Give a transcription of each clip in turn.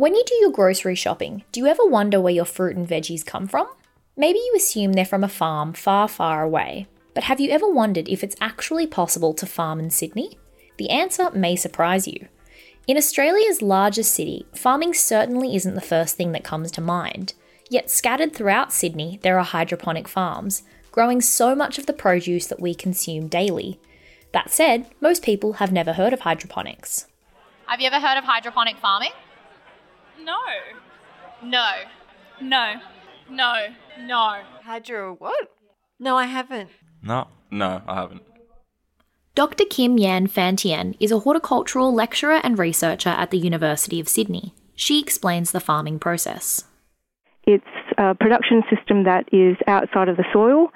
When you do your grocery shopping, do you ever wonder where your fruit and veggies come from? Maybe you assume they're from a farm far, far away, but have you ever wondered if it's actually possible to farm in Sydney? The answer may surprise you. In Australia's largest city, farming certainly isn't the first thing that comes to mind. Yet, scattered throughout Sydney, there are hydroponic farms, growing so much of the produce that we consume daily. That said, most people have never heard of hydroponics. Have you ever heard of hydroponic farming? No. No. No. No. No. Hydro what? No, I haven't. No, no, I haven't. Dr. Kim-Yen Phan-Thien is a horticultural lecturer and researcher at the University of Sydney. She explains the farming process. It's a production system that is outside of the soil,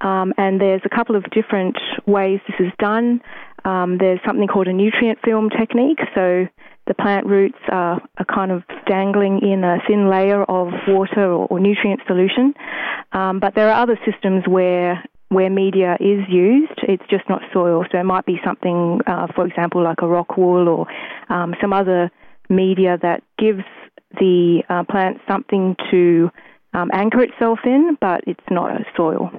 um, and there's a couple of different ways this is done. Um, there's something called a nutrient film technique, so the plant roots are, are kind of dangling in a thin layer of water or, or nutrient solution. Um, but there are other systems where where media is used, it's just not soil. So it might be something, uh, for example, like a rock wool or um, some other media that gives the uh, plant something to um, anchor itself in, but it's not a soil.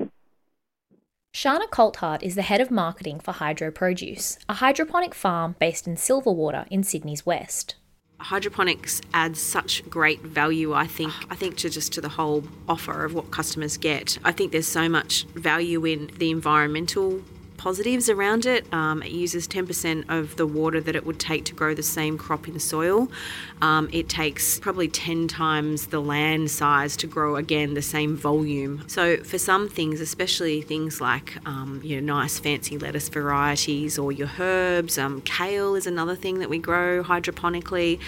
Shana Colthart is the head of marketing for Hydro Produce, a hydroponic farm based in Silverwater in Sydney's west. Hydroponics adds such great value, I think. I think to just to the whole offer of what customers get. I think there's so much value in the environmental positives around it. Um, it uses 10% of the water that it would take to grow the same crop in soil. Um, it takes probably 10 times the land size to grow again the same volume. So for some things, especially things like um, you know nice fancy lettuce varieties or your herbs, um, kale is another thing that we grow hydroponically.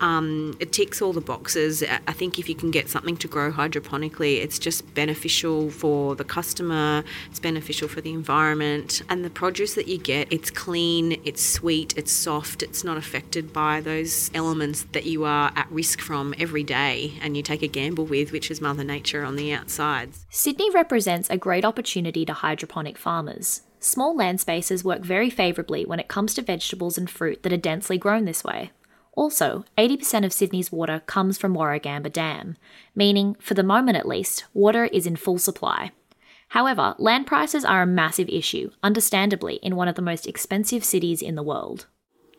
Um, it ticks all the boxes. I think if you can get something to grow hydroponically, it's just beneficial for the customer. It's beneficial for the environment and the produce that you get, it's clean, it's sweet, it's soft, it's not affected by those elements that you are at risk from every day and you take a gamble with, which is Mother Nature on the outsides. Sydney represents a great opportunity to hydroponic farmers. Small land spaces work very favourably when it comes to vegetables and fruit that are densely grown this way. Also, 80% of Sydney's water comes from Warragamba Dam, meaning, for the moment at least, water is in full supply. However, land prices are a massive issue, understandably, in one of the most expensive cities in the world.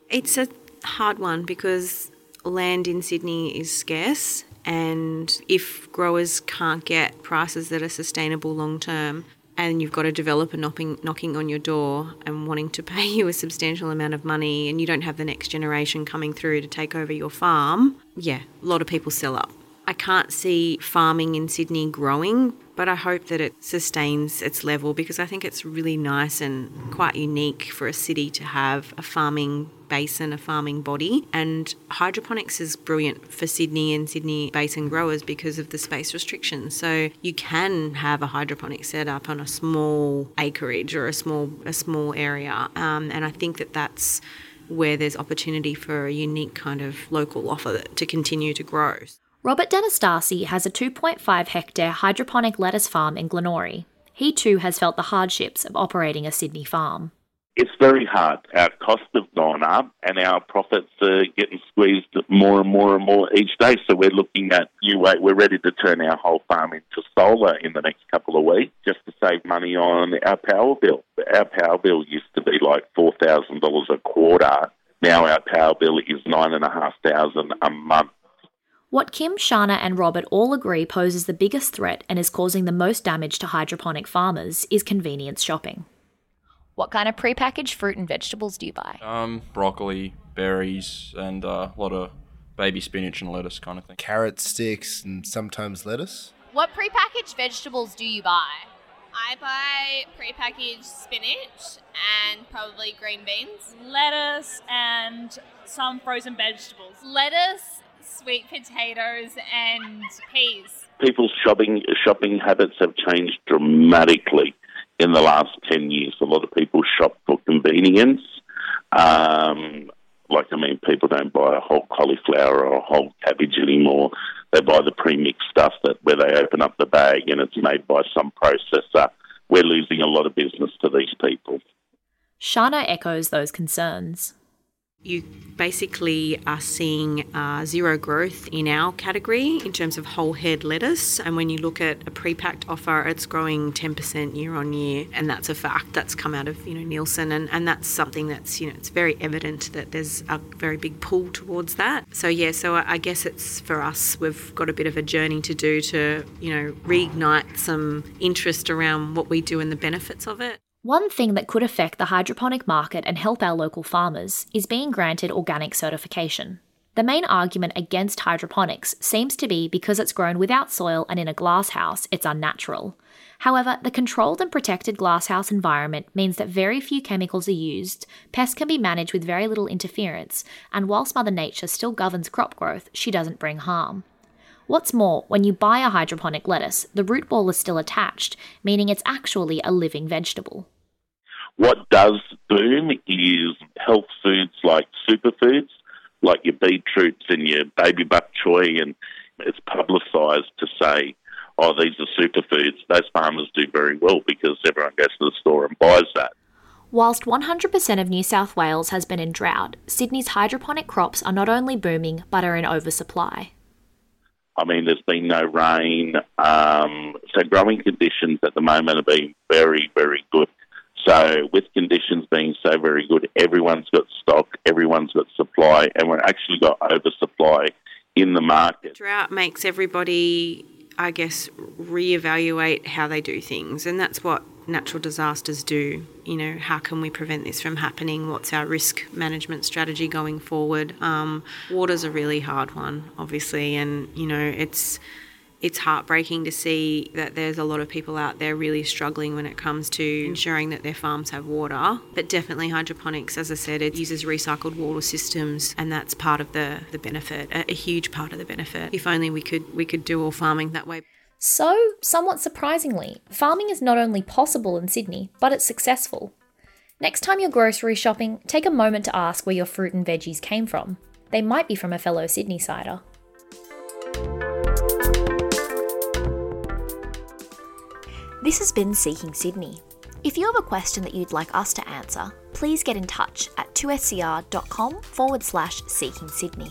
It's a hard one because land in Sydney is scarce, and if growers can't get prices that are sustainable long term, and you've got a developer knocking, knocking on your door and wanting to pay you a substantial amount of money, and you don't have the next generation coming through to take over your farm, yeah, a lot of people sell up. I can't see farming in Sydney growing but I hope that it sustains its level because I think it's really nice and quite unique for a city to have a farming basin, a farming body. And hydroponics is brilliant for Sydney and Sydney basin growers because of the space restrictions. So you can have a hydroponic setup on a small acreage or a small a small area, um, and I think that that's where there's opportunity for a unique kind of local offer to continue to grow. Robert D'Anastasi has a 2.5 hectare hydroponic lettuce farm in Glenorie. He too has felt the hardships of operating a Sydney farm. It's very hard. Our costs have gone up and our profits are getting squeezed more and more and more each day. So we're looking at new way. We're ready to turn our whole farm into solar in the next couple of weeks just to save money on our power bill. Our power bill used to be like $4,000 a quarter. Now our power bill is nine and a half thousand a month. What Kim, Shana, and Robert all agree poses the biggest threat and is causing the most damage to hydroponic farmers is convenience shopping. What kind of prepackaged fruit and vegetables do you buy? Um, broccoli, berries, and uh, a lot of baby spinach and lettuce kind of thing. Carrot sticks and sometimes lettuce. What prepackaged vegetables do you buy? I buy prepackaged spinach and probably green beans. Lettuce and some frozen vegetables. Lettuce sweet potatoes and peas. People's shopping shopping habits have changed dramatically in the last ten years. A lot of people shop for convenience. Um, like I mean, people don't buy a whole cauliflower or a whole cabbage anymore. They buy the pre-mixed stuff that where they open up the bag and it's made by some processor. We're losing a lot of business to these people. Shana echoes those concerns You basically are seeing uh, zero growth in our category in terms of whole head lettuce. And when you look at a pre-packed offer, it's growing 10% year on year, and that's a fact that's come out of you know Nielsen, and, and that's something that's you know it's very evident that there's a very big pull towards that. So yeah, so I, I guess it's for us we've got a bit of a journey to do to you know reignite some interest around what we do and the benefits of it. One thing that could affect the hydroponic market and help our local farmers is being granted organic certification. The main argument against hydroponics seems to be because it's grown without soil and in a glasshouse, it's unnatural. However, the controlled and protected glasshouse environment means that very few chemicals are used, pests can be managed with very little interference, and whilst Mother Nature still governs crop growth, she doesn't bring harm. What's more, when you buy a hydroponic lettuce, the root ball is still attached, meaning it's actually a living vegetable. What does boom is health foods like superfoods, like your beetroots and your baby bok choy, and it's publicised to say, oh, these are superfoods. Those farmers do very well because everyone goes to the store and buys that. Whilst 100% of New South Wales has been in drought, Sydney's hydroponic crops are not only booming but are in oversupply. I mean, there's been no rain, um, so growing conditions at the moment have been very, very good. So, with conditions being so very good, everyone's got stock, everyone's got supply, and we've actually got oversupply in the market. Drought makes everybody, I guess, reevaluate how they do things, and that's what natural disasters do. You know, how can we prevent this from happening? What's our risk management strategy going forward? Um, water's a really hard one, obviously, and you know, it's it's heartbreaking to see that there's a lot of people out there really struggling when it comes to ensuring that their farms have water. But definitely hydroponics, as I said, it uses recycled water systems, and that's part of the, the benefit, a, a huge part of the benefit. If only we could we could do all farming that way. So, somewhat surprisingly, farming is not only possible in Sydney, but it's successful. Next time you're grocery shopping, take a moment to ask where your fruit and veggies came from. They might be from a fellow Sydney sider. This has been Seeking Sydney. If you have a question that you'd like us to answer, please get in touch at 2ser.com forward slash seeking Sydney.